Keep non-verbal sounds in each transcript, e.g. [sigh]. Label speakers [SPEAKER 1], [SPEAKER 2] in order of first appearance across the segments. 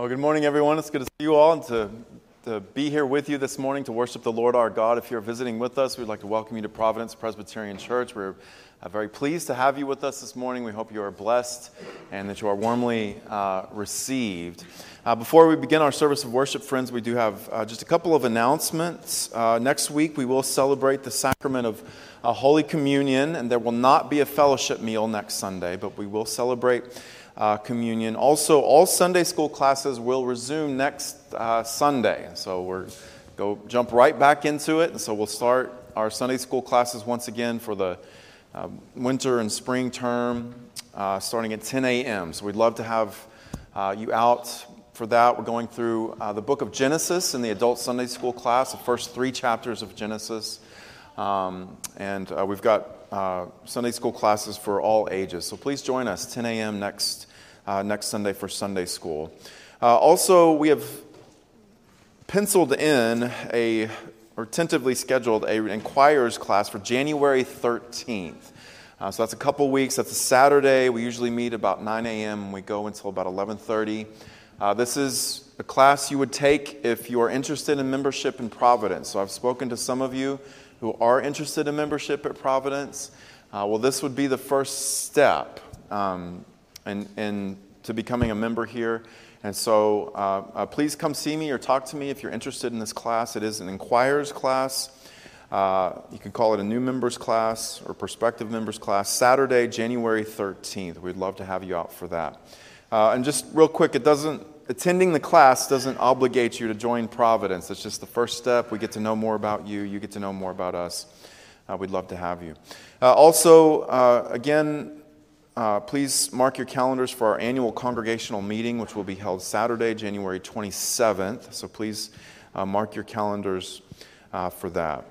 [SPEAKER 1] Well, good morning, everyone. It's good to see you all and to, to be here with you this morning to worship the Lord our God. If you're visiting with us, we'd like to welcome you to Providence Presbyterian Church. We're uh, very pleased to have you with us this morning. We hope you are blessed and that you are warmly uh, received. Uh, before we begin our service of worship, friends, we do have uh, just a couple of announcements. Uh, next week, we will celebrate the sacrament of uh, Holy Communion, and there will not be a fellowship meal next Sunday, but we will celebrate uh, communion. Also, all Sunday school classes will resume next uh, Sunday. So we're go jump right back into it. And so we'll start our Sunday school classes once again for the uh, winter and spring term, uh, starting at 10 a.m. So we'd love to have uh, you out for that. We're going through uh, the book of Genesis in the adult Sunday school class, the first three chapters of Genesis. Um, and we've got Sunday school classes for all ages. So please join us 10 a.m. next uh, next Sunday for Sunday school. Uh, also, we have penciled in a, or tentatively scheduled, a inquirers class for January 13th. Uh, so that's a couple weeks. That's a Saturday. We usually meet about 9 a.m. We go until about 11:30. Uh, this is a class you would take if you are interested in membership in Providence. So I've spoken to some of you who are interested in membership at Providence. Uh, well, this would be the first step. Um, and, and to becoming a member here. And so uh, uh, please come see me or talk to me if you're interested in this class. It is an inquirers class. Uh, you can call it a new members class or prospective members class, Saturday, January 13th. We'd love to have you out for that. Uh, and just real quick, it doesn't, attending the class doesn't obligate you to join Providence. It's just the first step. We get to know more about you, you get to know more about us. Uh, we'd love to have you. Uh, also, again, uh, please mark your calendars for our annual congregational meeting, which will be held Saturday, January 27th. So please uh, mark your calendars uh, for that.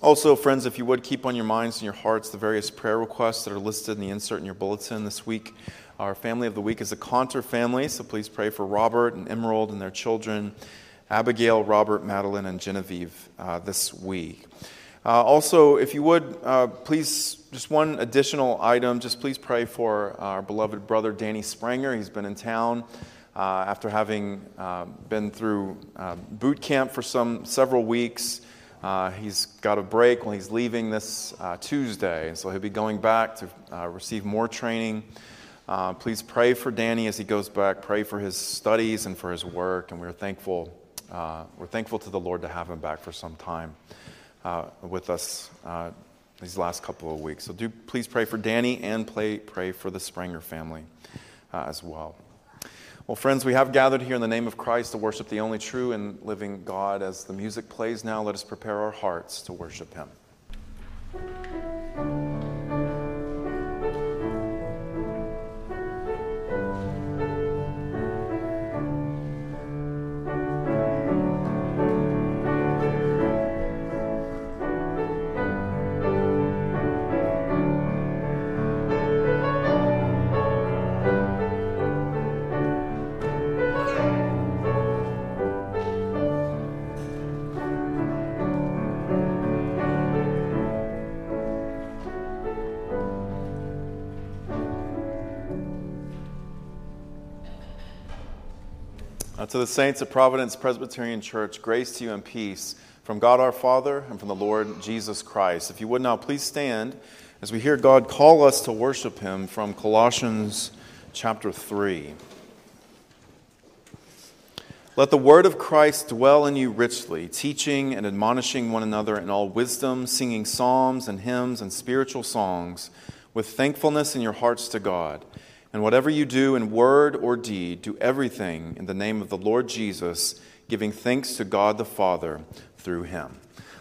[SPEAKER 1] Also, friends, if you would keep on your minds and your hearts the various prayer requests that are listed in the insert in your bulletin this week. Our family of the week is the Conter family, so please pray for Robert and Emerald and their children, Abigail, Robert, Madeline, and Genevieve uh, this week. Uh, also, if you would, uh, please, just one additional item, just please pray for our beloved brother Danny Spranger. He's been in town uh, after having uh, been through uh, boot camp for some several weeks. Uh, he's got a break when he's leaving this Tuesday, so he'll be going back to receive more training. please pray for Danny as he goes back. Pray for his studies and for his work, and we're thankful. we're thankful to the Lord to have him back for some time uh, with us uh, these last couple of weeks. So do please pray for Danny and pray, pray for the Spranger family uh, as well. Well, friends, we have gathered here in the name of Christ to worship the only true and living God. As the music plays now, let us prepare our hearts to worship Him. To the saints of Providence Presbyterian Church, grace to you and peace from God our Father and from the Lord Jesus Christ. If you would now please stand as we hear God call us to worship Him from Colossians chapter 3. Let the word of Christ dwell in you richly, teaching and admonishing one another in all wisdom, singing psalms and hymns and spiritual songs with thankfulness in your hearts to God. And whatever you do in word or deed, do everything in the name of the Lord Jesus, giving thanks to God the Father through him.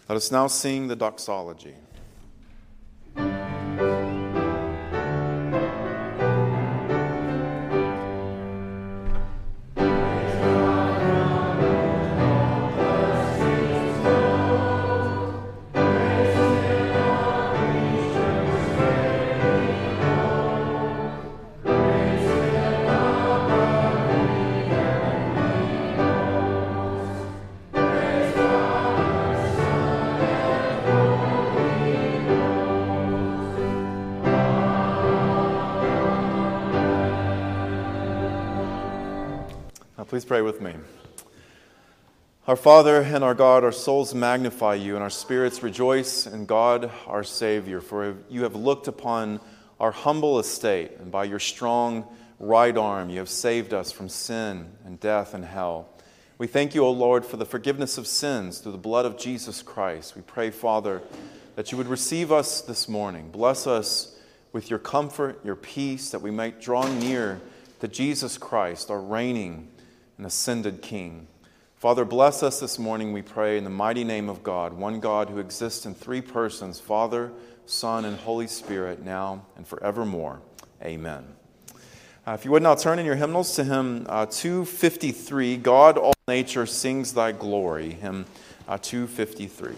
[SPEAKER 1] Let us now sing the doxology. Please pray with me. Our Father and our God, our souls magnify you, and our spirits rejoice in God our Savior, for you have looked upon our humble estate, and by your strong right arm you have saved us from sin and death and hell. We thank you, O Lord, for the forgiveness of sins through the blood of Jesus Christ. We pray, Father, that you would receive us this morning. Bless us with your comfort, your peace, that we might draw near to Jesus Christ, our reigning and ascended King. Father, bless us this morning, we pray, in the mighty name of God, one God who exists in three persons Father, Son, and Holy Spirit, now and forevermore. Amen. Uh, if you would now turn in your hymnals to hymn uh, 253, God, all nature sings thy glory, hymn uh, 253.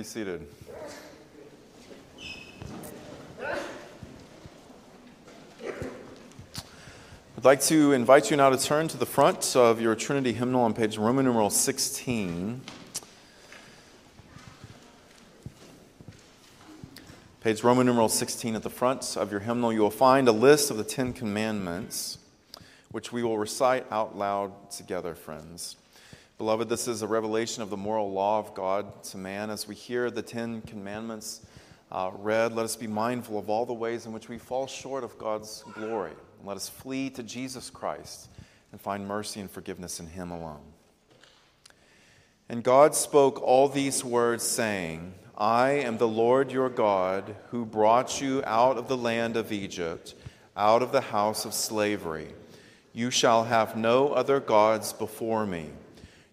[SPEAKER 1] Be seated. I'd like to invite you now to turn to the front of your Trinity hymnal on page Roman numeral 16. Page Roman numeral 16 at the front of your hymnal, you will find a list of the Ten Commandments, which we will recite out loud together, friends. Beloved, this is a revelation of the moral law of God to man. As we hear the Ten Commandments uh, read, let us be mindful of all the ways in which we fall short of God's glory. And let us flee to Jesus Christ and find mercy and forgiveness in Him alone. And God spoke all these words, saying, I am the Lord your God, who brought you out of the land of Egypt, out of the house of slavery. You shall have no other gods before me.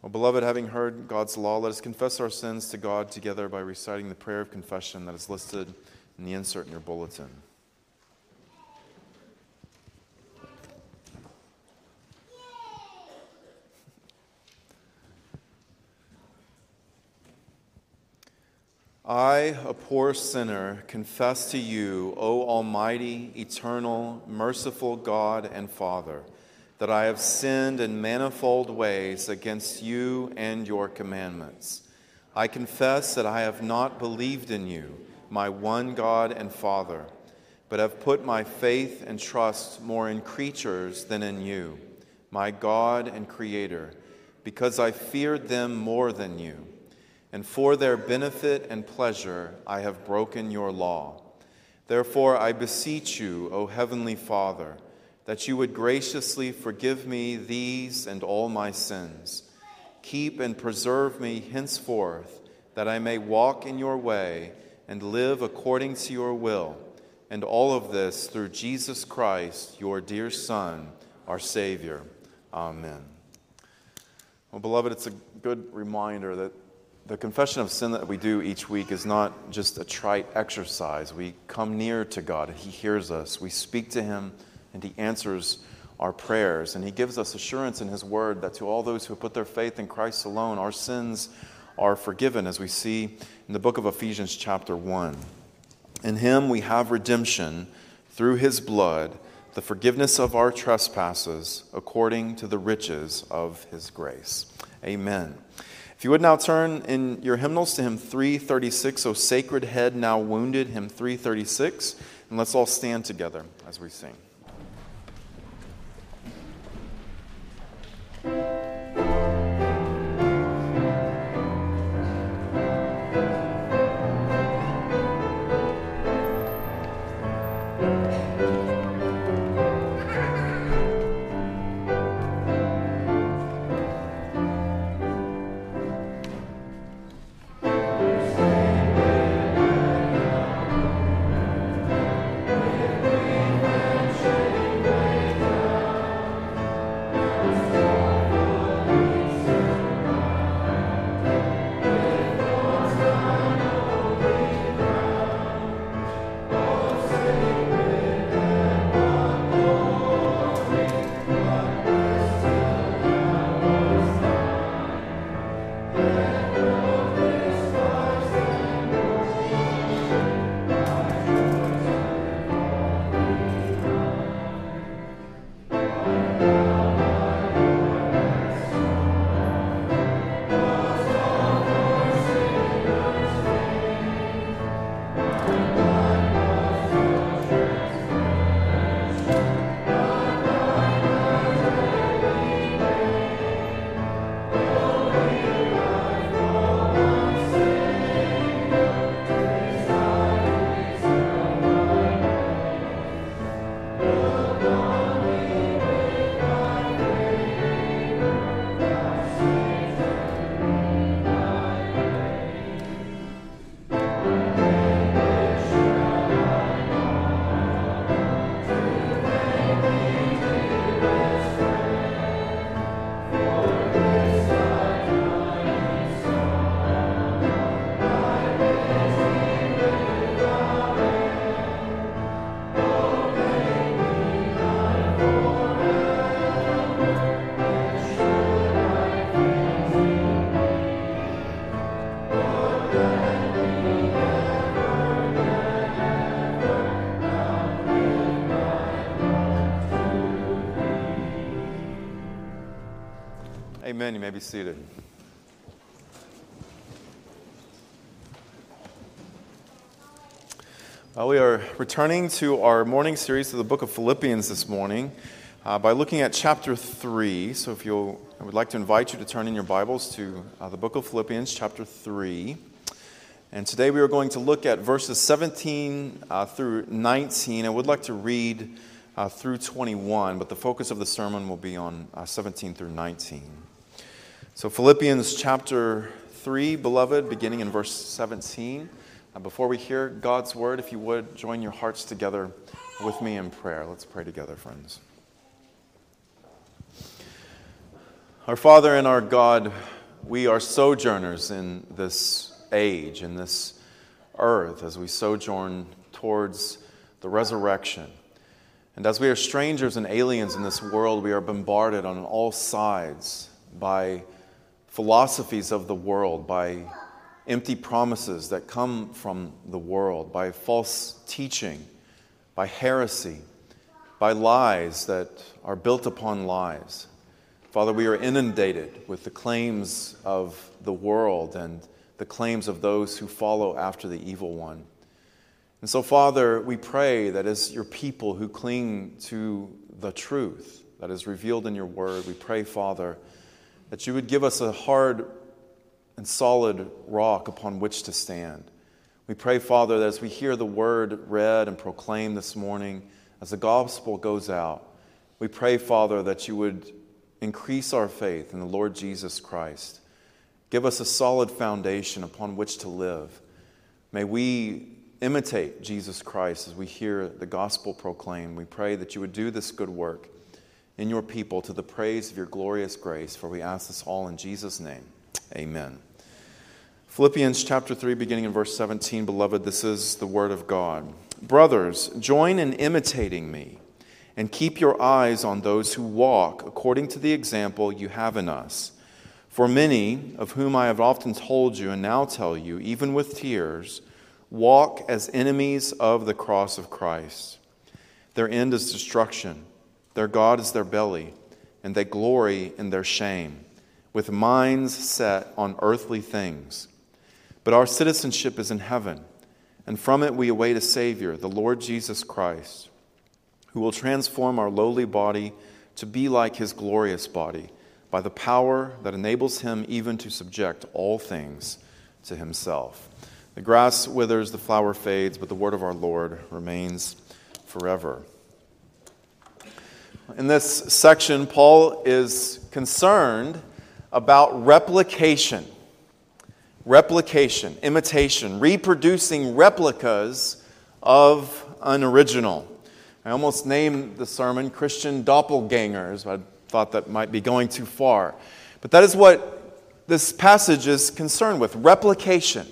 [SPEAKER 1] Well, beloved, having heard God's law, let us confess our sins to God together by reciting the prayer of confession that is listed in the insert in your bulletin. I, a poor sinner, confess to you, O Almighty, eternal, merciful God and Father, that I have sinned in manifold ways against you and your commandments. I confess that I have not believed in you, my one God and Father, but have put my faith and trust more in creatures than in you, my God and Creator, because I feared them more than you and for their benefit and pleasure I have broken your law. Therefore, I beseech you, O Heavenly Father, that you would graciously forgive me these and all my sins. Keep and preserve me henceforth, that I may walk in your way and live according to your will, and all of this through Jesus Christ, your dear Son, our Savior. Amen. Well, beloved, it's a good reminder that the confession of sin that we do each week is not just a trite exercise. We come near to God He hears us. We speak to Him and He answers our prayers. And He gives us assurance in His Word that to all those who put their faith in Christ alone, our sins are forgiven, as we see in the book of Ephesians, chapter 1. In Him we have redemption through His blood, the forgiveness of our trespasses, according to the riches of His grace. Amen. If you would now turn in your hymnals to hymn 336, O Sacred Head Now Wounded, hymn 336, and let's all stand together as we sing. Amen. You may be seated. Well, we are returning to our morning series of the book of Philippians this morning uh, by looking at chapter 3. So, if you I would like to invite you to turn in your Bibles to uh, the book of Philippians, chapter 3. And today we are going to look at verses 17 uh, through 19. I would like to read uh, through 21, but the focus of the sermon will be on uh, 17 through 19. So, Philippians chapter 3, beloved, beginning in verse 17. Uh, before we hear God's word, if you would join your hearts together with me in prayer. Let's pray together, friends. Our Father and our God, we are sojourners in this age, in this earth, as we sojourn towards the resurrection. And as we are strangers and aliens in this world, we are bombarded on all sides by philosophies of the world, by empty promises that come from the world, by false teaching, by heresy, by lies that are built upon lies. Father, we are inundated with the claims of the world and the claims of those who follow after the evil one. And so, Father, we pray that as your people who cling to the truth that is revealed in your word, we pray, Father, that you would give us a hard and solid rock upon which to stand. We pray, Father, that as we hear the word read and proclaimed this morning, as the gospel goes out, we pray, Father, that you would increase our faith in the Lord Jesus Christ. Give us a solid foundation upon which to live. May we imitate Jesus Christ as we hear the gospel proclaimed. We pray that you would do this good work in your people to the praise of your glorious grace, for we ask this all in Jesus' name. Amen. Philippians chapter 3, beginning in verse 17, beloved, this is the word of God. Brothers, join in imitating me and keep your eyes on those who walk according to the example you have in us. For many, of whom I have often told you and now tell you, even with tears, walk as enemies of the cross of Christ. Their end is destruction, their God is their belly, and they glory in their shame, with minds set on earthly things. But our citizenship is in heaven, and from it we await a Savior, the Lord Jesus Christ, who will transform our lowly body to be like his glorious body by the power that enables him even to subject all things to himself. The grass withers, the flower fades, but the word of our Lord remains forever. In this section, Paul is concerned about replication replication, imitation, reproducing replicas of an original. I almost named the sermon Christian Doppelgangers, but I thought that might be going too far. But that is what this passage is concerned with replication,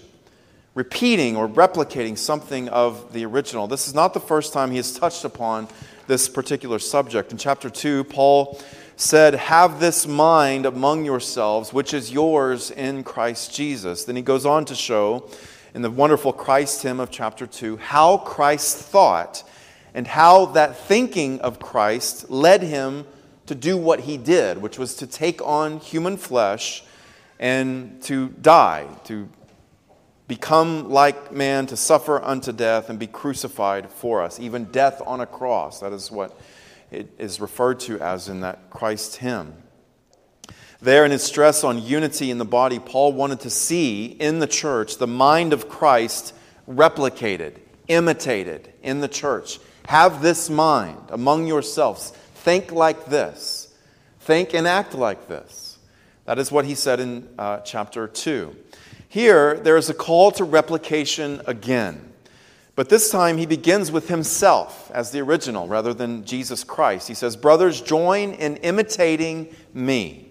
[SPEAKER 1] repeating or replicating something of the original. This is not the first time he has touched upon this particular subject. In chapter 2, Paul said, Have this mind among yourselves, which is yours in Christ Jesus. Then he goes on to show in the wonderful Christ hymn of chapter 2 how Christ thought and how that thinking of Christ led him to do what he did, which was to take on human flesh and to die, to become like man, to suffer unto death and be crucified for us, even death on a cross. That is what it is referred to as in that Christ hymn. There, in his stress on unity in the body, Paul wanted to see in the church the mind of Christ replicated, imitated in the church. Have this mind among yourselves. Think like this. Think and act like this. That is what he said in uh, chapter 2. Here, there is a call to replication again. But this time he begins with himself as the original rather than Jesus Christ. He says, Brothers, join in imitating me.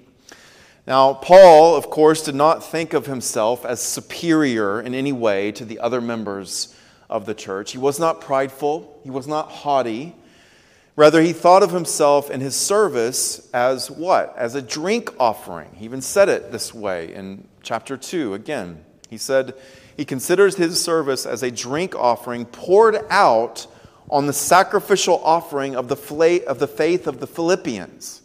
[SPEAKER 1] Now, Paul, of course, did not think of himself as superior in any way to the other members of the church. He was not prideful, he was not haughty. Rather, he thought of himself and his service as what? As a drink offering. He even said it this way in chapter 2 again. He said, he considers his service as a drink offering poured out on the sacrificial offering of the, faith of the Philippians.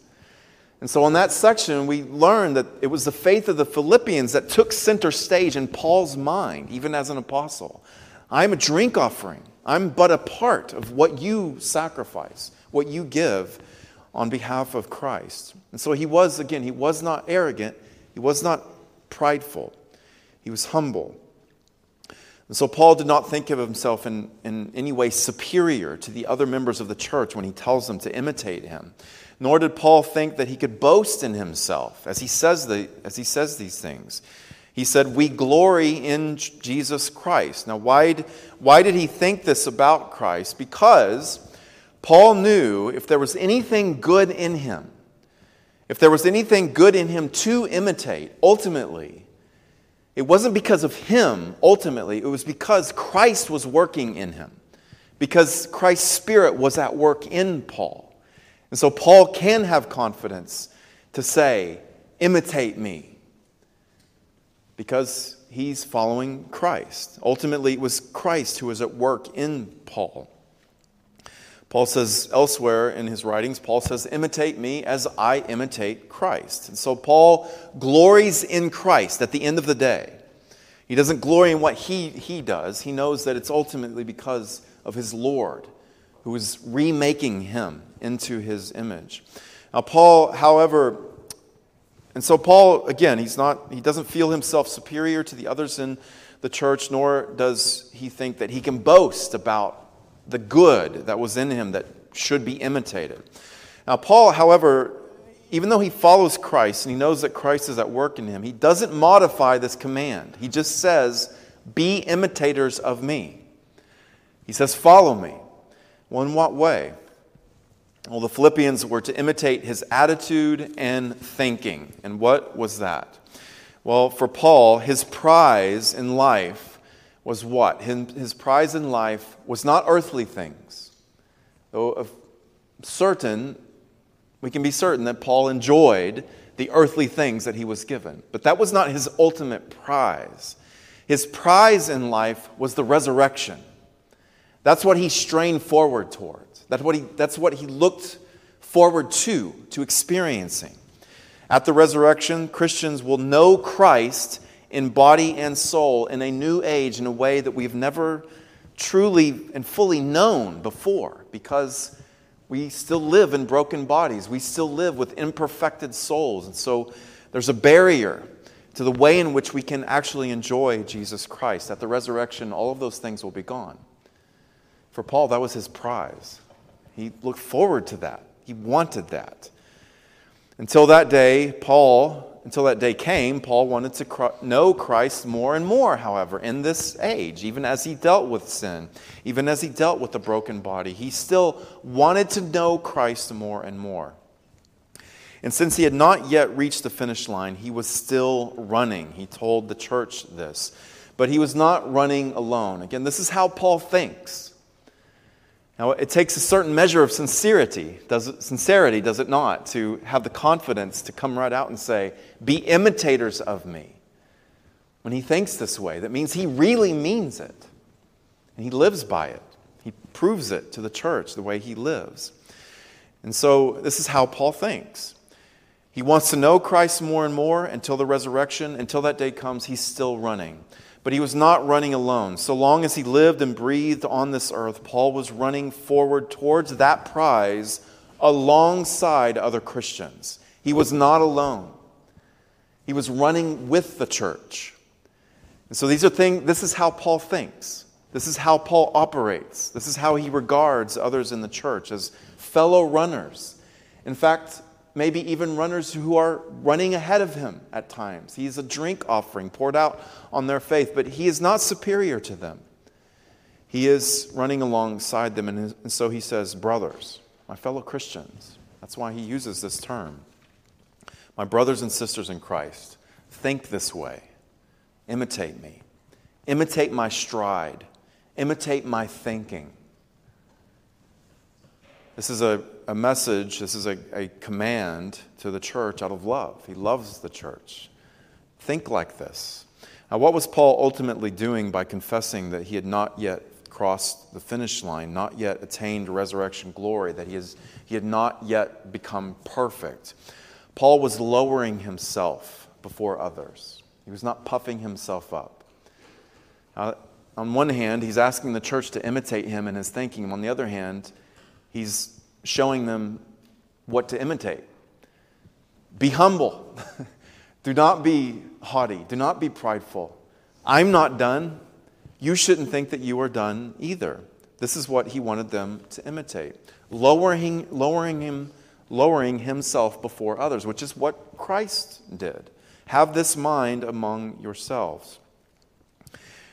[SPEAKER 1] And so, in that section, we learn that it was the faith of the Philippians that took center stage in Paul's mind, even as an apostle. I'm a drink offering. I'm but a part of what you sacrifice, what you give on behalf of Christ. And so he was, again, he was not arrogant, he was not prideful, he was humble. And so Paul did not think of himself in, in any way superior to the other members of the church when he tells them to imitate him. Nor did Paul think that he could boast in himself as he says, the, as he says these things. He said, We glory in Jesus Christ. Now, why, why did he think this about Christ? Because Paul knew if there was anything good in him, if there was anything good in him to imitate, ultimately, it wasn't because of him, ultimately, it was because Christ was working in him, because Christ's Spirit was at work in Paul. And so Paul can have confidence to say, Imitate me, because he's following Christ. Ultimately, it was Christ who was at work in Paul. Paul says elsewhere in his writings, Paul says, Imitate me as I imitate Christ. And so Paul glories in Christ at the end of the day. He doesn't glory in what he, he does, he knows that it's ultimately because of his Lord who is remaking him into his image. Now, Paul, however, and so Paul, again, he's not, he doesn't feel himself superior to the others in the church, nor does he think that he can boast about the good that was in him that should be imitated. Now, Paul, however, even though he follows Christ and he knows that Christ is at work in him, he doesn't modify this command. He just says, Be imitators of me. He says, Follow me. Well, in what way? Well, the Philippians were to imitate his attitude and thinking. And what was that? Well, for Paul, his prize in life was what? His prize in life was not earthly things. Though certain, we can be certain that Paul enjoyed the earthly things that he was given. But that was not his ultimate prize. His prize in life was the resurrection. That's what he strained forward towards. That's what he, that's what he looked forward to, to experiencing. At the resurrection, Christians will know Christ in body and soul in a new age in a way that we've never truly and fully known before because we still live in broken bodies. We still live with imperfected souls. And so there's a barrier to the way in which we can actually enjoy Jesus Christ. At the resurrection, all of those things will be gone. For Paul, that was his prize. He looked forward to that, he wanted that. Until that day, Paul until that day came, Paul wanted to know Christ more and more, however, in this age, even as he dealt with sin, even as he dealt with the broken body. He still wanted to know Christ more and more. And since he had not yet reached the finish line, he was still running. He told the church this. But he was not running alone. Again, this is how Paul thinks. Now, it takes a certain measure of sincerity, does it, sincerity, does it not, to have the confidence to come right out and say, Be imitators of me. When he thinks this way, that means he really means it. And he lives by it. He proves it to the church the way he lives. And so, this is how Paul thinks. He wants to know Christ more and more until the resurrection. Until that day comes, he's still running. But he was not running alone. So long as he lived and breathed on this earth, Paul was running forward towards that prize alongside other Christians. He was not alone. He was running with the church. And so these are things, this is how Paul thinks. This is how Paul operates. This is how he regards others in the church as fellow runners. In fact, maybe even runners who are running ahead of him at times. He is a drink offering poured out on their faith, but he is not superior to them. He is running alongside them, and so he says, Brothers, my fellow Christians. That's why he uses this term. My brothers and sisters in Christ, think this way. Imitate me. Imitate my stride. Imitate my thinking. This is a, a message, this is a, a command to the church out of love. He loves the church. Think like this. Now, what was Paul ultimately doing by confessing that he had not yet crossed the finish line, not yet attained resurrection glory, that he, has, he had not yet become perfect? Paul was lowering himself before others, he was not puffing himself up. Now, on one hand, he's asking the church to imitate him in his thinking. On the other hand, he's showing them what to imitate. Be humble. [laughs] Do not be haughty. Do not be prideful. I'm not done. You shouldn't think that you are done either. This is what he wanted them to imitate. Lowering, lowering, him, lowering himself before others, which is what Christ did. Have this mind among yourselves.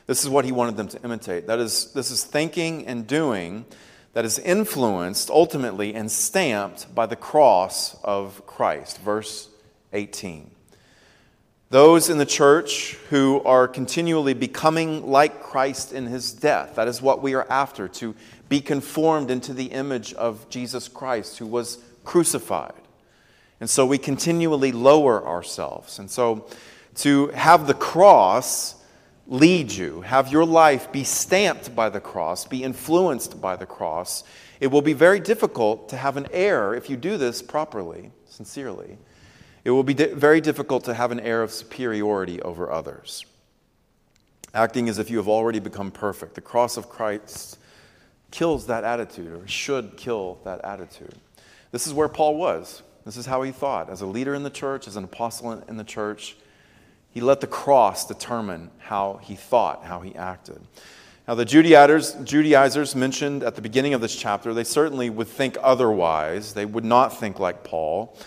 [SPEAKER 1] This is what he wanted them to imitate. That is, this is thinking and doing that is influenced ultimately and stamped by the cross of Christ. Verse 18. Those in the church who are continually becoming like Christ in his death. That is what we are after, to be conformed into the image of Jesus Christ, who was crucified. And so we continually lower ourselves. And so to have the cross lead you, have your life be stamped by the cross, be influenced by the cross, it will be very difficult to have an air if you do this properly, sincerely. It will be di- very difficult to have an air of superiority over others, acting as if you have already become perfect. The cross of Christ kills that attitude, or should kill that attitude. This is where Paul was. This is how he thought. As a leader in the church, as an apostle in the church, he let the cross determine how he thought, how he acted. Now, the Judaizers, Judaizers mentioned at the beginning of this chapter, they certainly would think otherwise. They would not think like Paul.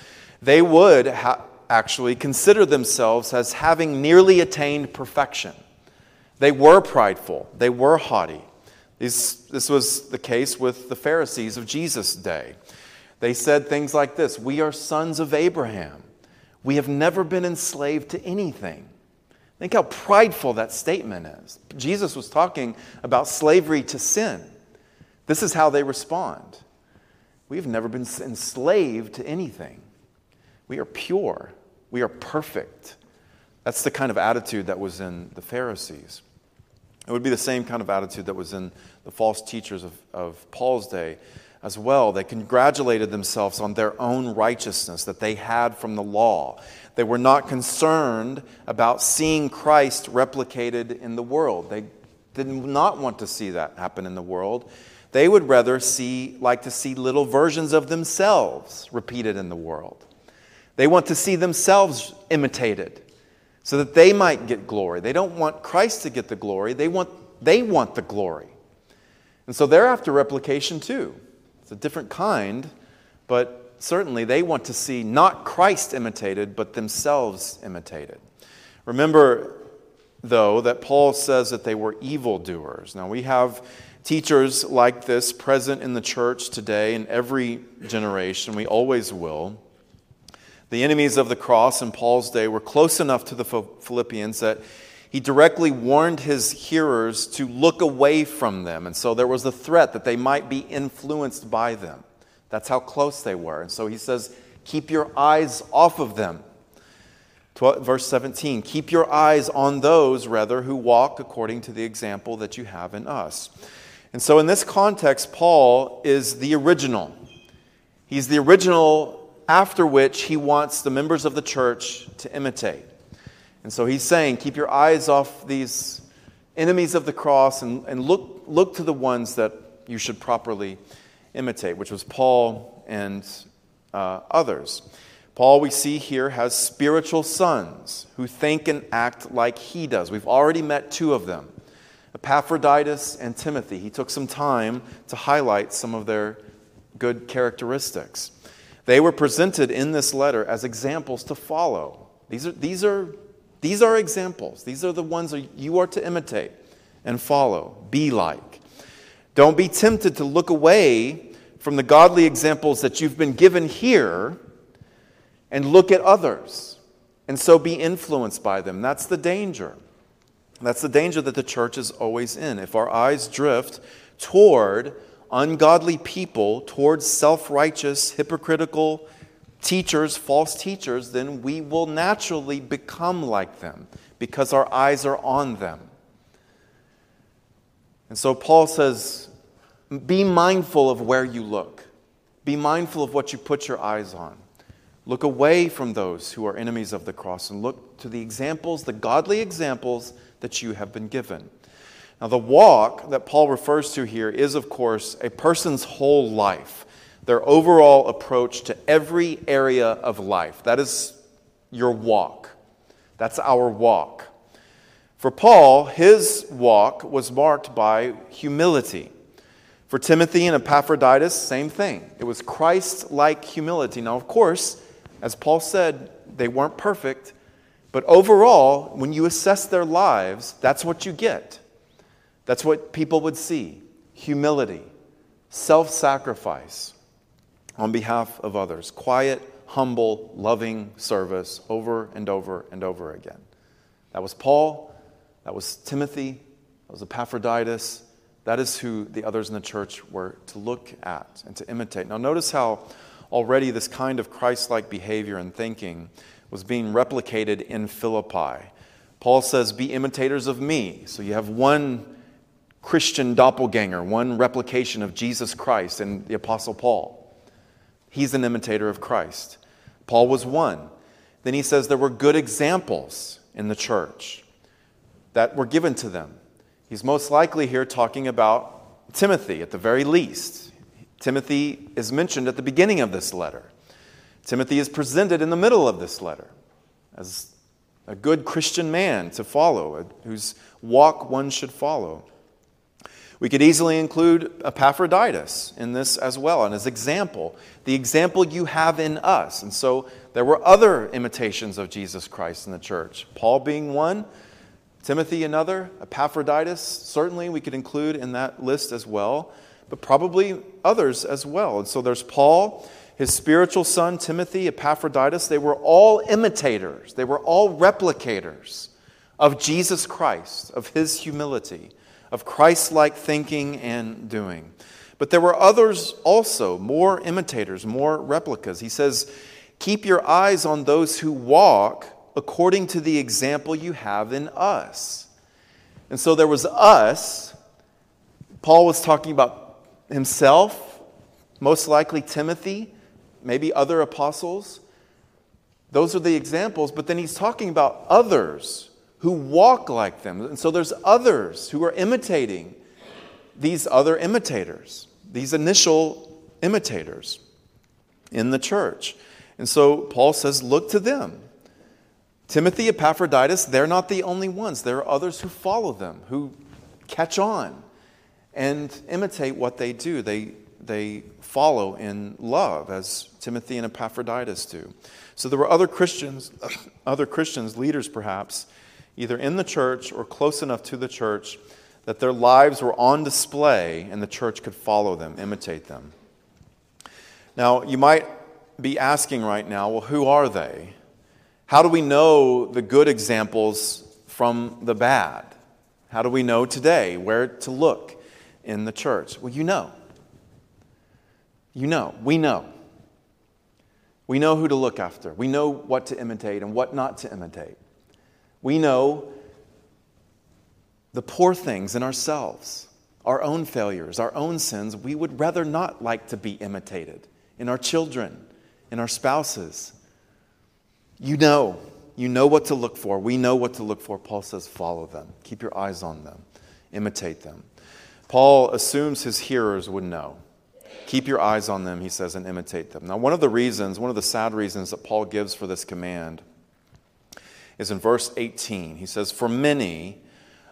[SPEAKER 1] They would ha- actually consider themselves as having nearly attained perfection. They were prideful, they were haughty. This, this was the case with the Pharisees of Jesus' day. They said things like this We are sons of Abraham. We have never been enslaved to anything. Think how prideful that statement is. Jesus was talking about slavery to sin. This is how they respond. We have never been enslaved to anything. We are pure. We are perfect. That's the kind of attitude that was in the Pharisees. It would be the same kind of attitude that was in the false teachers of, of Paul's day as well. They congratulated themselves on their own righteousness that they had from the law. They were not concerned about seeing Christ replicated in the world. They did not want to see that happen in the world. They would rather see, like to see little versions of themselves repeated in the world. They want to see themselves imitated so that they might get glory. They don't want Christ to get the glory, they want, they want the glory. And so they're after replication too. A different kind, but certainly they want to see not Christ imitated, but themselves imitated. Remember, though, that Paul says that they were evildoers. Now, we have teachers like this present in the church today in every generation. We always will. The enemies of the cross in Paul's day were close enough to the Philippians that he directly warned his hearers to look away from them. And so there was a threat that they might be influenced by them. That's how close they were. And so he says, Keep your eyes off of them. Verse 17 Keep your eyes on those, rather, who walk according to the example that you have in us. And so in this context, Paul is the original. He's the original after which he wants the members of the church to imitate. And so he's saying, keep your eyes off these enemies of the cross and, and look, look to the ones that you should properly imitate, which was Paul and uh, others. Paul, we see here, has spiritual sons who think and act like he does. We've already met two of them Epaphroditus and Timothy. He took some time to highlight some of their good characteristics. They were presented in this letter as examples to follow. These are, these are these are examples. These are the ones that you are to imitate and follow, be like. Don't be tempted to look away from the godly examples that you've been given here and look at others and so be influenced by them. That's the danger. That's the danger that the church is always in. If our eyes drift toward ungodly people, towards self righteous, hypocritical, teachers, false teachers, then we will naturally become like them because our eyes are on them. And so Paul says, be mindful of where you look, be mindful of what you put your eyes on. Look away from those who are enemies of the cross and look to the examples, the godly examples that you have been given. Now, the walk that Paul refers to here is, of course, a person's whole life, their overall approach to every area of life. That is your walk. That's our walk. For Paul, his walk was marked by humility. For Timothy and Epaphroditus, same thing. It was Christ like humility. Now, of course, as Paul said, they weren't perfect, but overall, when you assess their lives, that's what you get. That's what people would see humility, self sacrifice on behalf of others, quiet, humble, loving service over and over and over again. That was Paul, that was Timothy, that was Epaphroditus. That is who the others in the church were to look at and to imitate. Now, notice how already this kind of Christ like behavior and thinking was being replicated in Philippi. Paul says, Be imitators of me. So you have one Christian doppelganger, one replication of Jesus Christ and the Apostle Paul. He's an imitator of Christ. Paul was one. Then he says there were good examples in the church that were given to them. He's most likely here talking about Timothy at the very least. Timothy is mentioned at the beginning of this letter. Timothy is presented in the middle of this letter as a good Christian man to follow, whose walk one should follow. We could easily include Epaphroditus in this as well, and as example, the example you have in us. And so there were other imitations of Jesus Christ in the church. Paul being one, Timothy another, Epaphroditus, certainly we could include in that list as well, but probably others as well. And so there's Paul, his spiritual son Timothy, Epaphroditus. They were all imitators, they were all replicators of Jesus Christ, of his humility of Christ like thinking and doing. But there were others also, more imitators, more replicas. He says, Keep your eyes on those who walk according to the example you have in us. And so there was us. Paul was talking about himself, most likely Timothy, maybe other apostles. Those are the examples, but then he's talking about others who walk like them. And so there's others who are imitating these other imitators, these initial imitators in the church. And so Paul says, look to them. Timothy, Epaphroditus, they're not the only ones. There are others who follow them, who catch on and imitate what they do. They, they follow in love, as Timothy and Epaphroditus do. So there were other Christians, [coughs] other Christians, leaders perhaps, either in the church or close enough to the church that their lives were on display and the church could follow them, imitate them. Now, you might be asking right now, well, who are they? How do we know the good examples from the bad? How do we know today where to look in the church? Well, you know. You know. We know. We know who to look after. We know what to imitate and what not to imitate. We know the poor things in ourselves, our own failures, our own sins. We would rather not like to be imitated in our children, in our spouses. You know, you know what to look for. We know what to look for. Paul says, follow them, keep your eyes on them, imitate them. Paul assumes his hearers would know. Keep your eyes on them, he says, and imitate them. Now, one of the reasons, one of the sad reasons that Paul gives for this command is in verse 18. He says, For many,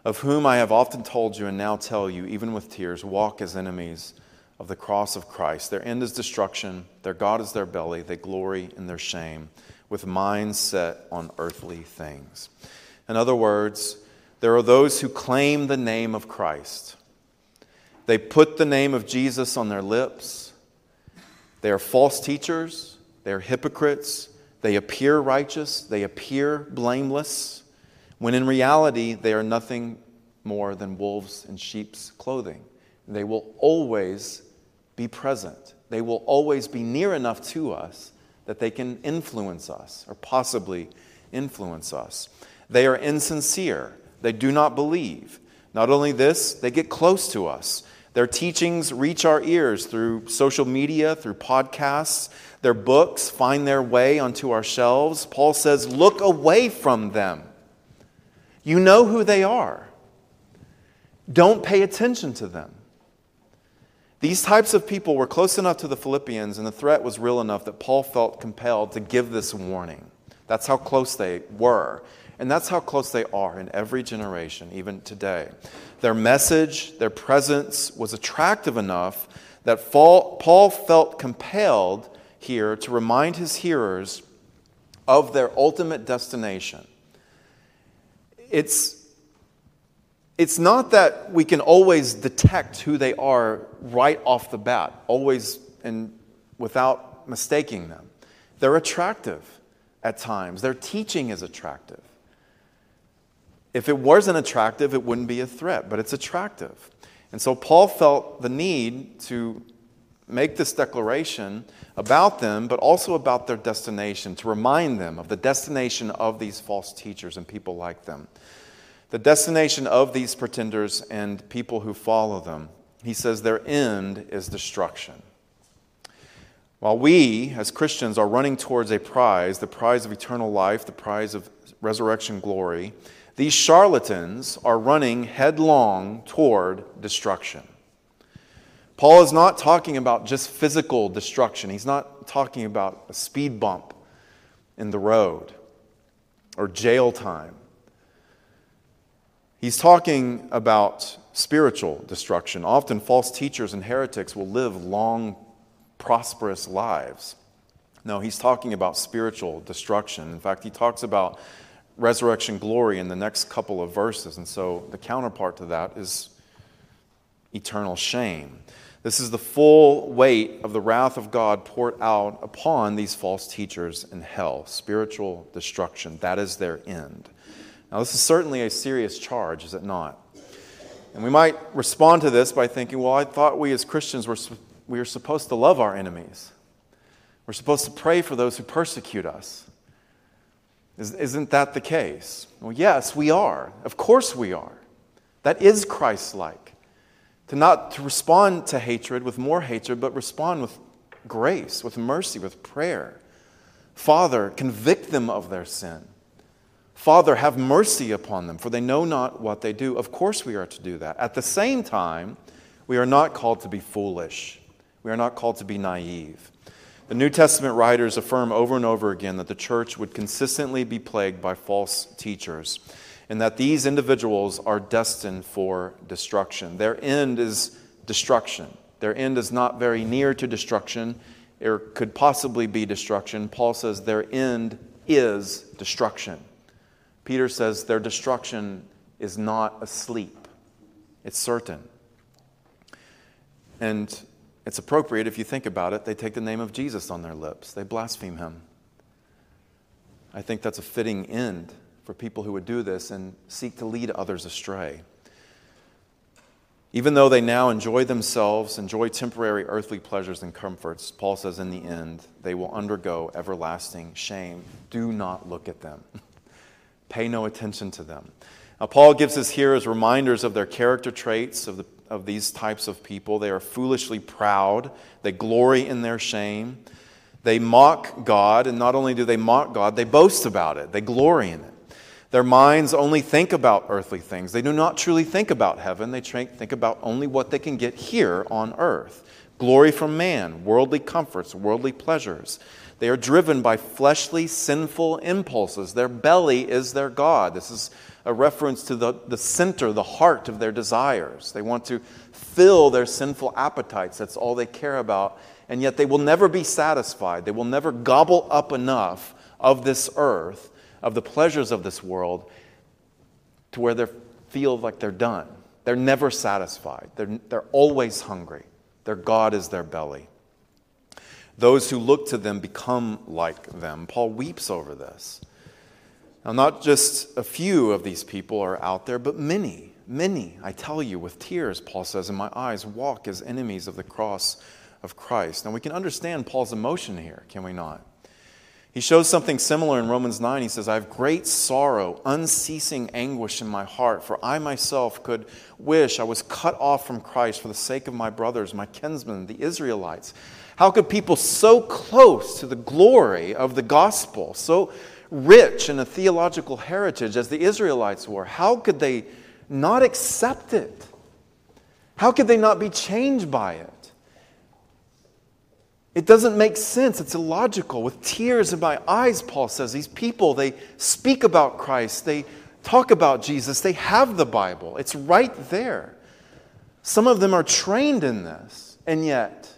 [SPEAKER 1] of whom I have often told you and now tell you, even with tears, walk as enemies of the cross of Christ. Their end is destruction, their God is their belly, they glory in their shame, with minds set on earthly things. In other words, there are those who claim the name of Christ. They put the name of Jesus on their lips. They are false teachers, they are hypocrites, they appear righteous, they appear blameless, when in reality they are nothing more than wolves in sheep's clothing. They will always be present, they will always be near enough to us that they can influence us or possibly influence us. They are insincere, they do not believe. Not only this, they get close to us. Their teachings reach our ears through social media, through podcasts. Their books find their way onto our shelves. Paul says, Look away from them. You know who they are. Don't pay attention to them. These types of people were close enough to the Philippians, and the threat was real enough that Paul felt compelled to give this warning. That's how close they were. And that's how close they are in every generation, even today. Their message, their presence was attractive enough that Paul felt compelled here to remind his hearers of their ultimate destination. It's, it's not that we can always detect who they are right off the bat, always and without mistaking them. They're attractive at times, their teaching is attractive. If it wasn't attractive, it wouldn't be a threat, but it's attractive. And so Paul felt the need to make this declaration about them, but also about their destination, to remind them of the destination of these false teachers and people like them. The destination of these pretenders and people who follow them. He says their end is destruction. While we, as Christians, are running towards a prize, the prize of eternal life, the prize of resurrection glory, these charlatans are running headlong toward destruction. Paul is not talking about just physical destruction. He's not talking about a speed bump in the road or jail time. He's talking about spiritual destruction. Often, false teachers and heretics will live long, prosperous lives. No, he's talking about spiritual destruction. In fact, he talks about resurrection glory in the next couple of verses. And so the counterpart to that is eternal shame. This is the full weight of the wrath of God poured out upon these false teachers in hell spiritual destruction. That is their end. Now, this is certainly a serious charge, is it not? And we might respond to this by thinking, well, I thought we as Christians were, we are supposed to love our enemies. We're supposed to pray for those who persecute us. Isn't that the case? Well, yes, we are. Of course we are. That is Christ like. To not to respond to hatred with more hatred, but respond with grace, with mercy, with prayer. Father, convict them of their sin. Father, have mercy upon them, for they know not what they do. Of course, we are to do that. At the same time, we are not called to be foolish. We are not called to be naive. The New Testament writers affirm over and over again that the church would consistently be plagued by false teachers and that these individuals are destined for destruction. Their end is destruction. Their end is not very near to destruction, or could possibly be destruction. Paul says their end is destruction. Peter says their destruction is not asleep, it's certain. And it's appropriate if you think about it. They take the name of Jesus on their lips, they blaspheme him. I think that's a fitting end for people who would do this and seek to lead others astray. Even though they now enjoy themselves, enjoy temporary earthly pleasures and comforts, Paul says in the end, they will undergo everlasting shame. Do not look at them, [laughs] pay no attention to them. Now, Paul gives us here as reminders of their character traits, of the of these types of people. They are foolishly proud, they glory in their shame. They mock God, and not only do they mock God, they boast about it, they glory in it. Their minds only think about earthly things. They do not truly think about heaven. They think about only what they can get here on earth glory from man, worldly comforts, worldly pleasures. They are driven by fleshly, sinful impulses. Their belly is their God. This is a reference to the, the center, the heart of their desires. They want to fill their sinful appetites. That's all they care about. And yet they will never be satisfied. They will never gobble up enough of this earth, of the pleasures of this world, to where they feel like they're done. They're never satisfied. They're, they're always hungry. Their God is their belly. Those who look to them become like them. Paul weeps over this. Now, not just a few of these people are out there, but many, many, I tell you, with tears, Paul says, in my eyes, walk as enemies of the cross of Christ. Now, we can understand Paul's emotion here, can we not? He shows something similar in Romans 9. He says, I have great sorrow, unceasing anguish in my heart, for I myself could wish I was cut off from Christ for the sake of my brothers, my kinsmen, the Israelites. How could people so close to the glory of the gospel, so rich in a theological heritage as the Israelites were, how could they not accept it? How could they not be changed by it? It doesn't make sense. It's illogical. With tears in my eyes, Paul says, these people, they speak about Christ, they talk about Jesus, they have the Bible. It's right there. Some of them are trained in this, and yet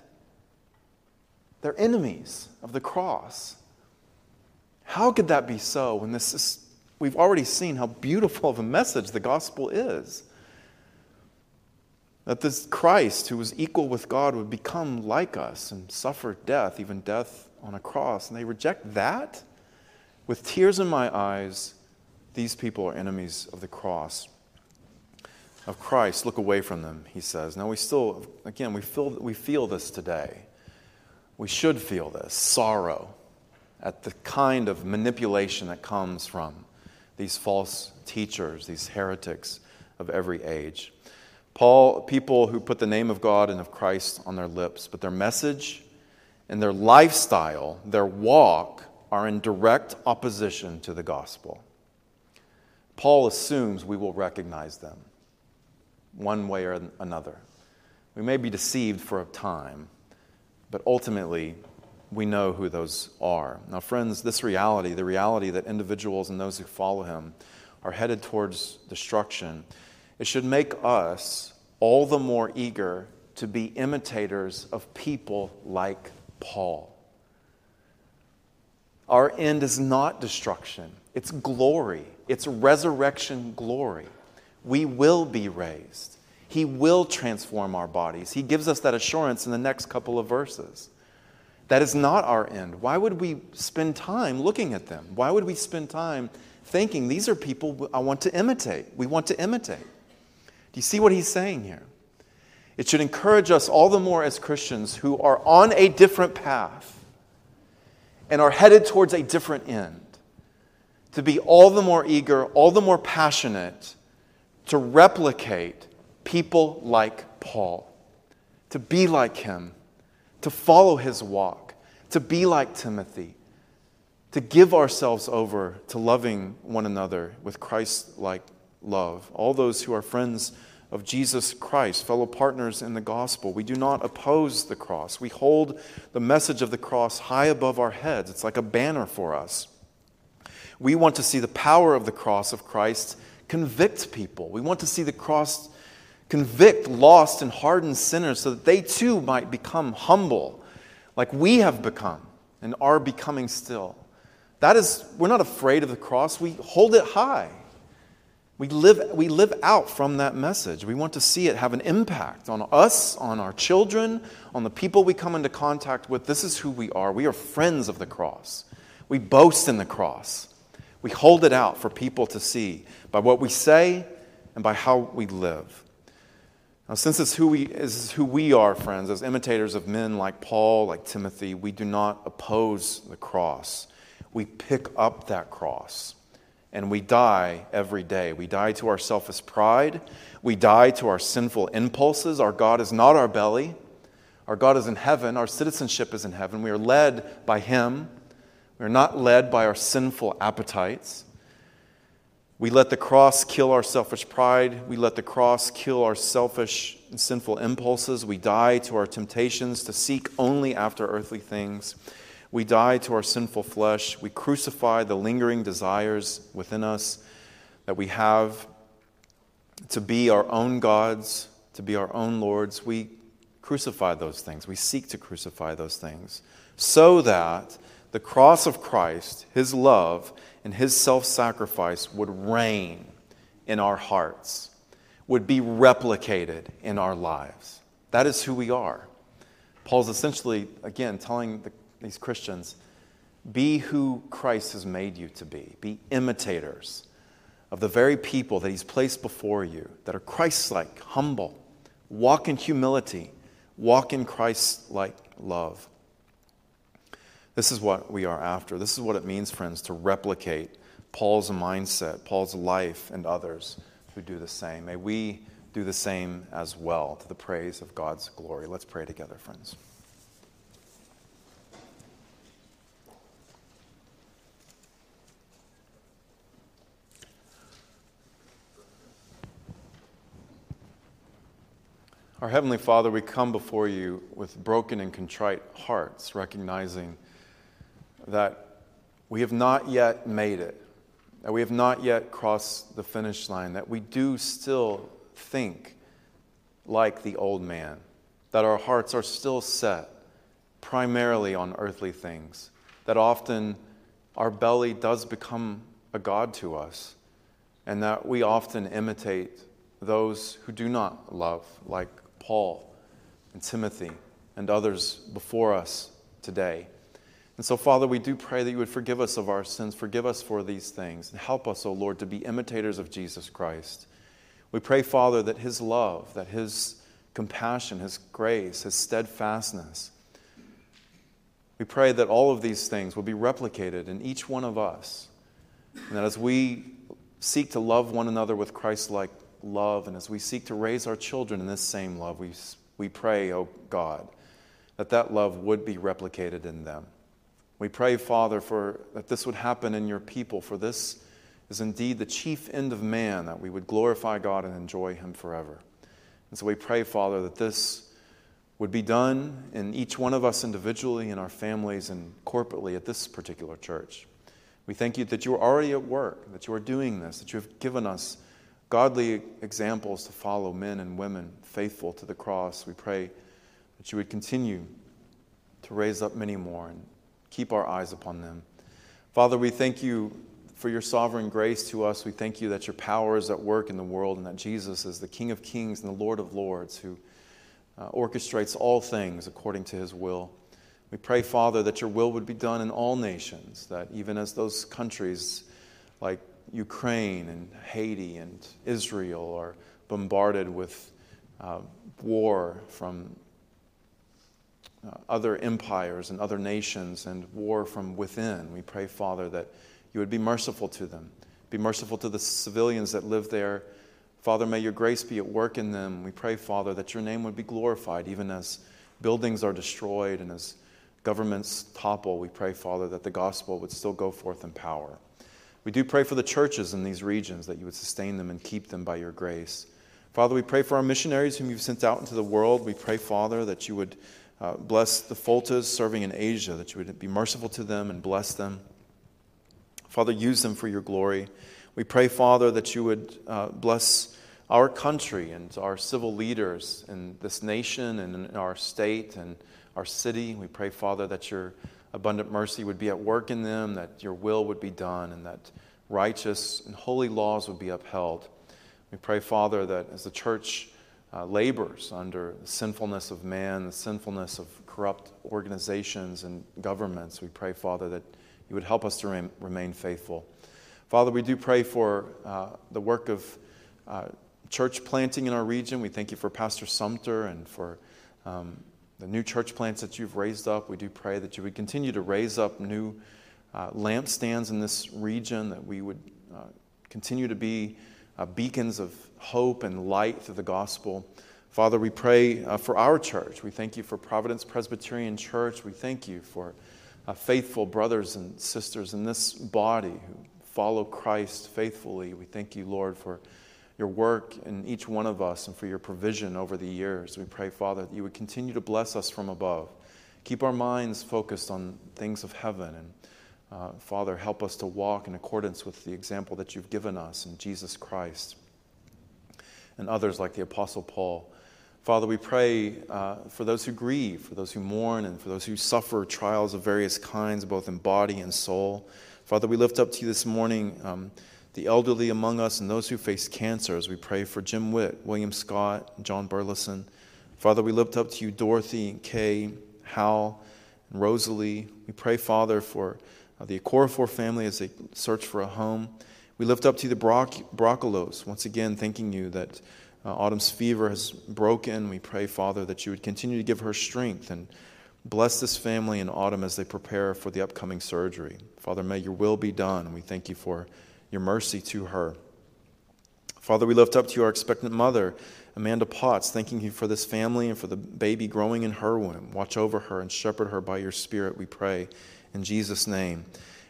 [SPEAKER 1] they're enemies of the cross. How could that be so when this is, we've already seen how beautiful of a message the gospel is? That this Christ, who was equal with God, would become like us and suffer death, even death on a cross. And they reject that? With tears in my eyes, these people are enemies of the cross of Christ. Look away from them, he says. Now, we still, again, we feel, we feel this today. We should feel this sorrow at the kind of manipulation that comes from these false teachers, these heretics of every age. Paul, people who put the name of God and of Christ on their lips, but their message and their lifestyle, their walk, are in direct opposition to the gospel. Paul assumes we will recognize them one way or another. We may be deceived for a time, but ultimately, we know who those are. Now, friends, this reality, the reality that individuals and those who follow him are headed towards destruction, it should make us all the more eager to be imitators of people like Paul. Our end is not destruction, it's glory, it's resurrection glory. We will be raised. He will transform our bodies. He gives us that assurance in the next couple of verses. That is not our end. Why would we spend time looking at them? Why would we spend time thinking these are people I want to imitate? We want to imitate. Do you see what he's saying here? It should encourage us all the more as Christians who are on a different path and are headed towards a different end to be all the more eager, all the more passionate to replicate people like Paul, to be like him, to follow his walk, to be like Timothy, to give ourselves over to loving one another with Christ like love. All those who are friends of Jesus Christ, fellow partners in the gospel. We do not oppose the cross. We hold the message of the cross high above our heads. It's like a banner for us. We want to see the power of the cross of Christ convict people. We want to see the cross convict lost and hardened sinners so that they too might become humble, like we have become and are becoming still. That is, we're not afraid of the cross, we hold it high. We live, we live out from that message. We want to see it have an impact on us, on our children, on the people we come into contact with. This is who we are. We are friends of the cross. We boast in the cross. We hold it out for people to see by what we say and by how we live. Now, since it's who we, is who we are, friends, as imitators of men like Paul, like Timothy, we do not oppose the cross. We pick up that cross and we die every day. We die to our selfish pride. We die to our sinful impulses. Our God is not our belly. Our God is in heaven. Our citizenship is in heaven. We are led by Him. We are not led by our sinful appetites. We let the cross kill our selfish pride. We let the cross kill our selfish and sinful impulses. We die to our temptations to seek only after earthly things. We die to our sinful flesh. We crucify the lingering desires within us that we have to be our own gods, to be our own lords. We crucify those things. We seek to crucify those things so that the cross of Christ, his love, and his self sacrifice would reign in our hearts, would be replicated in our lives. That is who we are. Paul's essentially, again, telling the these Christians, be who Christ has made you to be. Be imitators of the very people that He's placed before you that are Christ like, humble, walk in humility, walk in Christ like love. This is what we are after. This is what it means, friends, to replicate Paul's mindset, Paul's life, and others who do the same. May we do the same as well to the praise of God's glory. Let's pray together, friends. Our Heavenly Father, we come before you with broken and contrite hearts, recognizing that we have not yet made it, that we have not yet crossed the finish line, that we do still think like the old man, that our hearts are still set primarily on earthly things, that often our belly does become a God to us, and that we often imitate those who do not love, like Paul and Timothy and others before us today. And so, Father, we do pray that you would forgive us of our sins, forgive us for these things, and help us, O oh Lord, to be imitators of Jesus Christ. We pray, Father, that his love, that his compassion, his grace, his steadfastness, we pray that all of these things will be replicated in each one of us. And that as we seek to love one another with Christ like love, and as we seek to raise our children in this same love, we, we pray, oh God, that that love would be replicated in them. We pray, Father, for that this would happen in your people, for this is indeed the chief end of man, that we would glorify God and enjoy him forever. And so we pray, Father, that this would be done in each one of us individually, in our families, and corporately at this particular church. We thank you that you are already at work, that you are doing this, that you have given us godly examples to follow, men and women faithful to the cross. We pray that you would continue to raise up many more and keep our eyes upon them. Father, we thank you for your sovereign grace to us. We thank you that your power is at work in the world and that Jesus is the King of kings and the Lord of lords who uh, orchestrates all things according to his will. We pray, Father, that your will would be done in all nations, that even as those countries like Ukraine and Haiti and Israel are bombarded with uh, war from uh, other empires and other nations and war from within. We pray, Father, that you would be merciful to them. Be merciful to the civilians that live there. Father, may your grace be at work in them. We pray, Father, that your name would be glorified even as buildings are destroyed and as governments topple. We pray, Father, that the gospel would still go forth in power. We do pray for the churches in these regions that you would sustain them and keep them by your grace. Father, we pray for our missionaries whom you've sent out into the world. We pray, Father, that you would uh, bless the Fultas serving in Asia, that you would be merciful to them and bless them. Father, use them for your glory. We pray, Father, that you would uh, bless our country and our civil leaders in this nation and in our state and our city. We pray, Father, that your abundant mercy would be at work in them, that your will would be done, and that righteous and holy laws would be upheld. We pray, Father, that as the church uh, labors under the sinfulness of man, the sinfulness of corrupt organizations and governments, we pray, Father, that you would help us to remain, remain faithful. Father, we do pray for uh, the work of uh, church planting in our region. We thank you for Pastor Sumter and for um, the new church plants that you've raised up. We do pray that you would continue to raise up new uh, lampstands in this region, that we would uh, continue to be uh, beacons of hope and light through the gospel. Father, we pray uh, for our church. We thank you for Providence Presbyterian Church. We thank you for uh, faithful brothers and sisters in this body who follow Christ faithfully. We thank you, Lord, for your work in each one of us and for your provision over the years. We pray, Father, that you would continue to bless us from above. Keep our minds focused on things of heaven. And uh, Father, help us to walk in accordance with the example that you've given us in Jesus Christ and others like the Apostle Paul. Father, we pray uh, for those who grieve, for those who mourn, and for those who suffer trials of various kinds, both in body and soul. Father, we lift up to you this morning. Um, the elderly among us and those who face cancer as we pray for Jim Witt, William Scott, John Burleson. Father, we lift up to you Dorothy, and Kay, Hal, and Rosalie. We pray, Father, for uh, the Okorafor family as they search for a home. We lift up to you the Broc- Broccolos, once again, thanking you that uh, Autumn's fever has broken. We pray, Father, that you would continue to give her strength and Bless this family in autumn as they prepare for the upcoming surgery. Father, may your will be done. We thank you for your mercy to her. Father, we lift up to you our expectant mother, Amanda Potts, thanking you for this family and for the baby growing in her womb. Watch over her and shepherd her by your Spirit, we pray. In Jesus' name.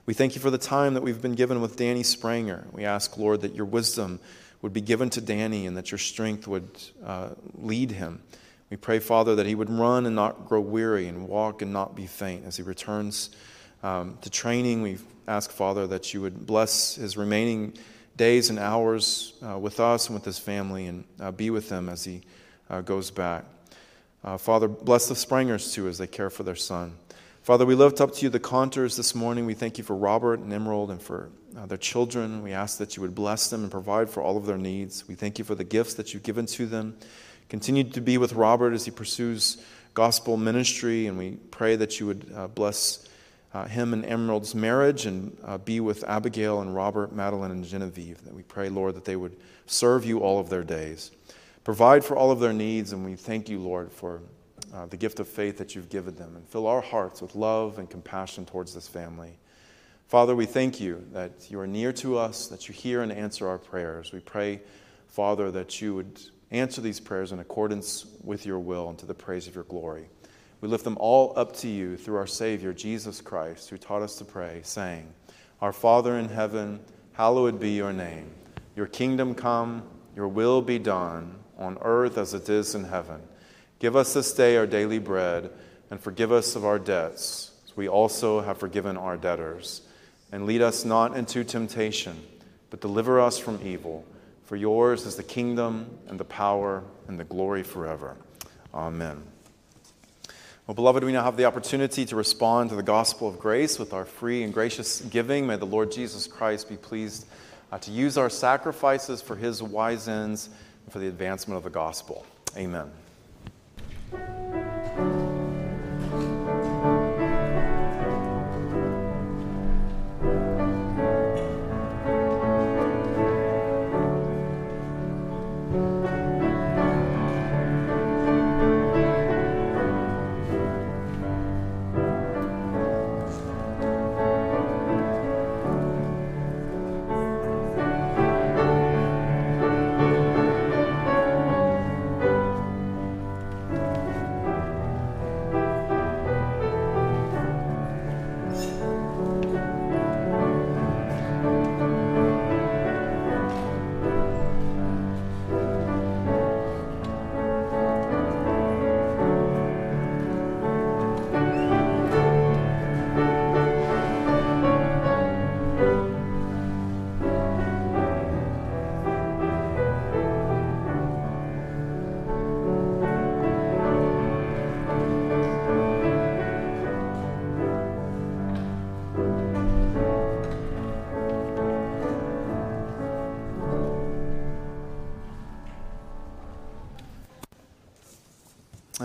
[SPEAKER 1] We thank you for the time that we've been given with Danny Spranger. We ask, Lord, that your wisdom would be given to Danny and that your strength would uh, lead him. We pray, Father, that he would run and not grow weary and walk and not be faint as he returns um, to training. We ask, Father, that you would bless his remaining days and hours uh, with us and with his family and uh, be with them as he uh, goes back. Uh, Father, bless the Sprangers too as they care for their son. Father, we lift up to you the Conters this morning. We thank you for Robert and Emerald and for uh, their children. We ask that you would bless them and provide for all of their needs. We thank you for the gifts that you've given to them. Continue to be with Robert as he pursues gospel ministry, and we pray that you would uh, bless uh, him and Emerald's marriage and uh, be with Abigail and Robert, Madeline, and Genevieve. That we pray, Lord, that they would serve you all of their days. Provide for all of their needs, and we thank you, Lord, for uh, the gift of faith that you've given them. And fill our hearts with love and compassion towards this family. Father, we thank you that you are near to us, that you hear and answer our prayers. We pray, Father, that you would Answer these prayers in accordance with your will and to the praise of your glory. We lift them all up to you through our Savior, Jesus Christ, who taught us to pray, saying, Our Father in heaven, hallowed be your name. Your kingdom come, your will be done, on earth as it is in heaven. Give us this day our daily bread, and forgive us of our debts, as we also have forgiven our debtors. And lead us not into temptation, but deliver us from evil. For yours is the kingdom and the power and the glory forever. Amen. Well, beloved, we now have the opportunity to respond to the gospel of grace with our free and gracious giving. May the Lord Jesus Christ be pleased uh, to use our sacrifices for his wise ends and for the advancement of the gospel. Amen.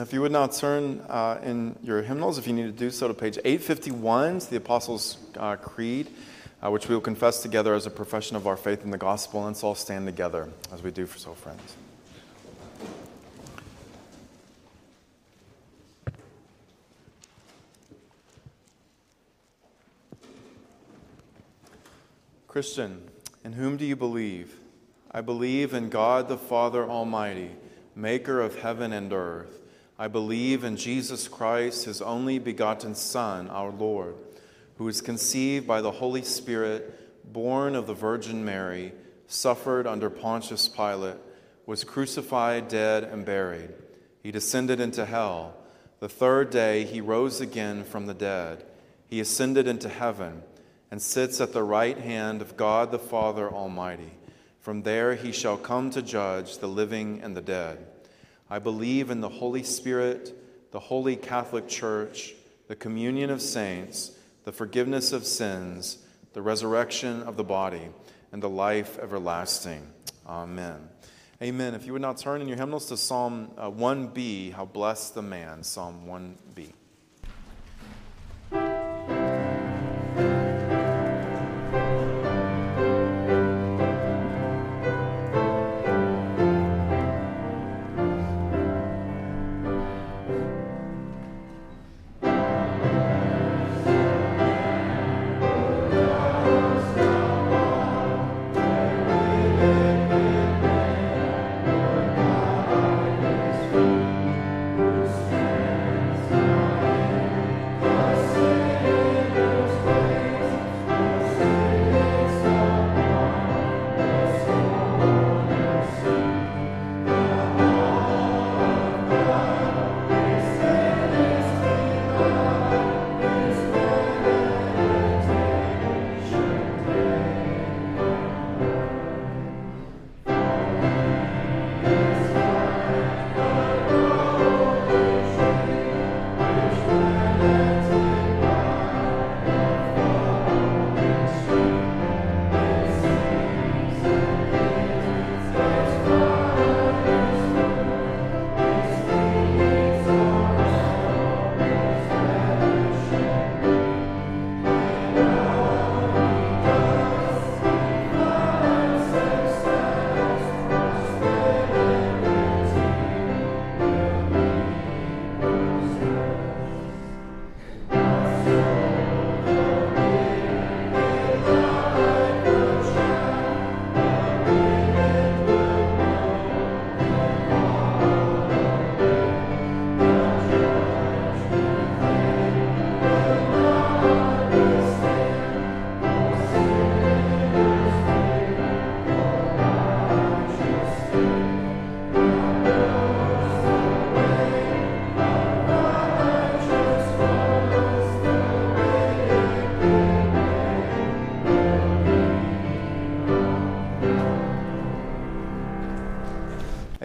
[SPEAKER 1] If you would now turn uh, in your hymnals, if you need to do so, to page 851, the Apostles' uh, Creed, uh, which we will confess together as a profession of our faith in the gospel. And let's all stand together as we do for so, friends. Christian, in whom do you believe? I believe in God the Father Almighty, maker of heaven and earth I believe in Jesus Christ, his only begotten Son, our Lord, who was conceived by the Holy Spirit, born of the Virgin Mary, suffered under Pontius Pilate, was crucified, dead, and buried. He descended into hell. The third day he rose again from the dead. He ascended into heaven and sits at the right hand of God the Father Almighty. From there he shall come to judge the living and the dead. I believe in the Holy Spirit, the holy Catholic Church, the communion of saints, the forgiveness of sins, the resurrection of the body, and the life everlasting. Amen. Amen. If you would now turn in your hymnals to Psalm uh, 1b, How Blessed the Man, Psalm 1b.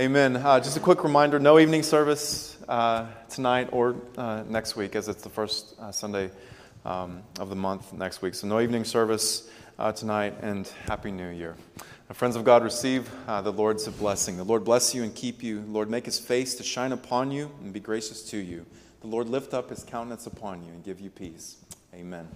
[SPEAKER 1] Amen. Uh, just a quick reminder no evening service uh, tonight or uh, next week, as it's the first uh, Sunday um, of the month next week. So, no evening service uh, tonight, and Happy New Year. Now, friends of God, receive uh, the Lord's blessing. The Lord bless you and keep you. The Lord make his face to shine upon you and be gracious to you. The Lord lift up his countenance upon you and give you peace. Amen.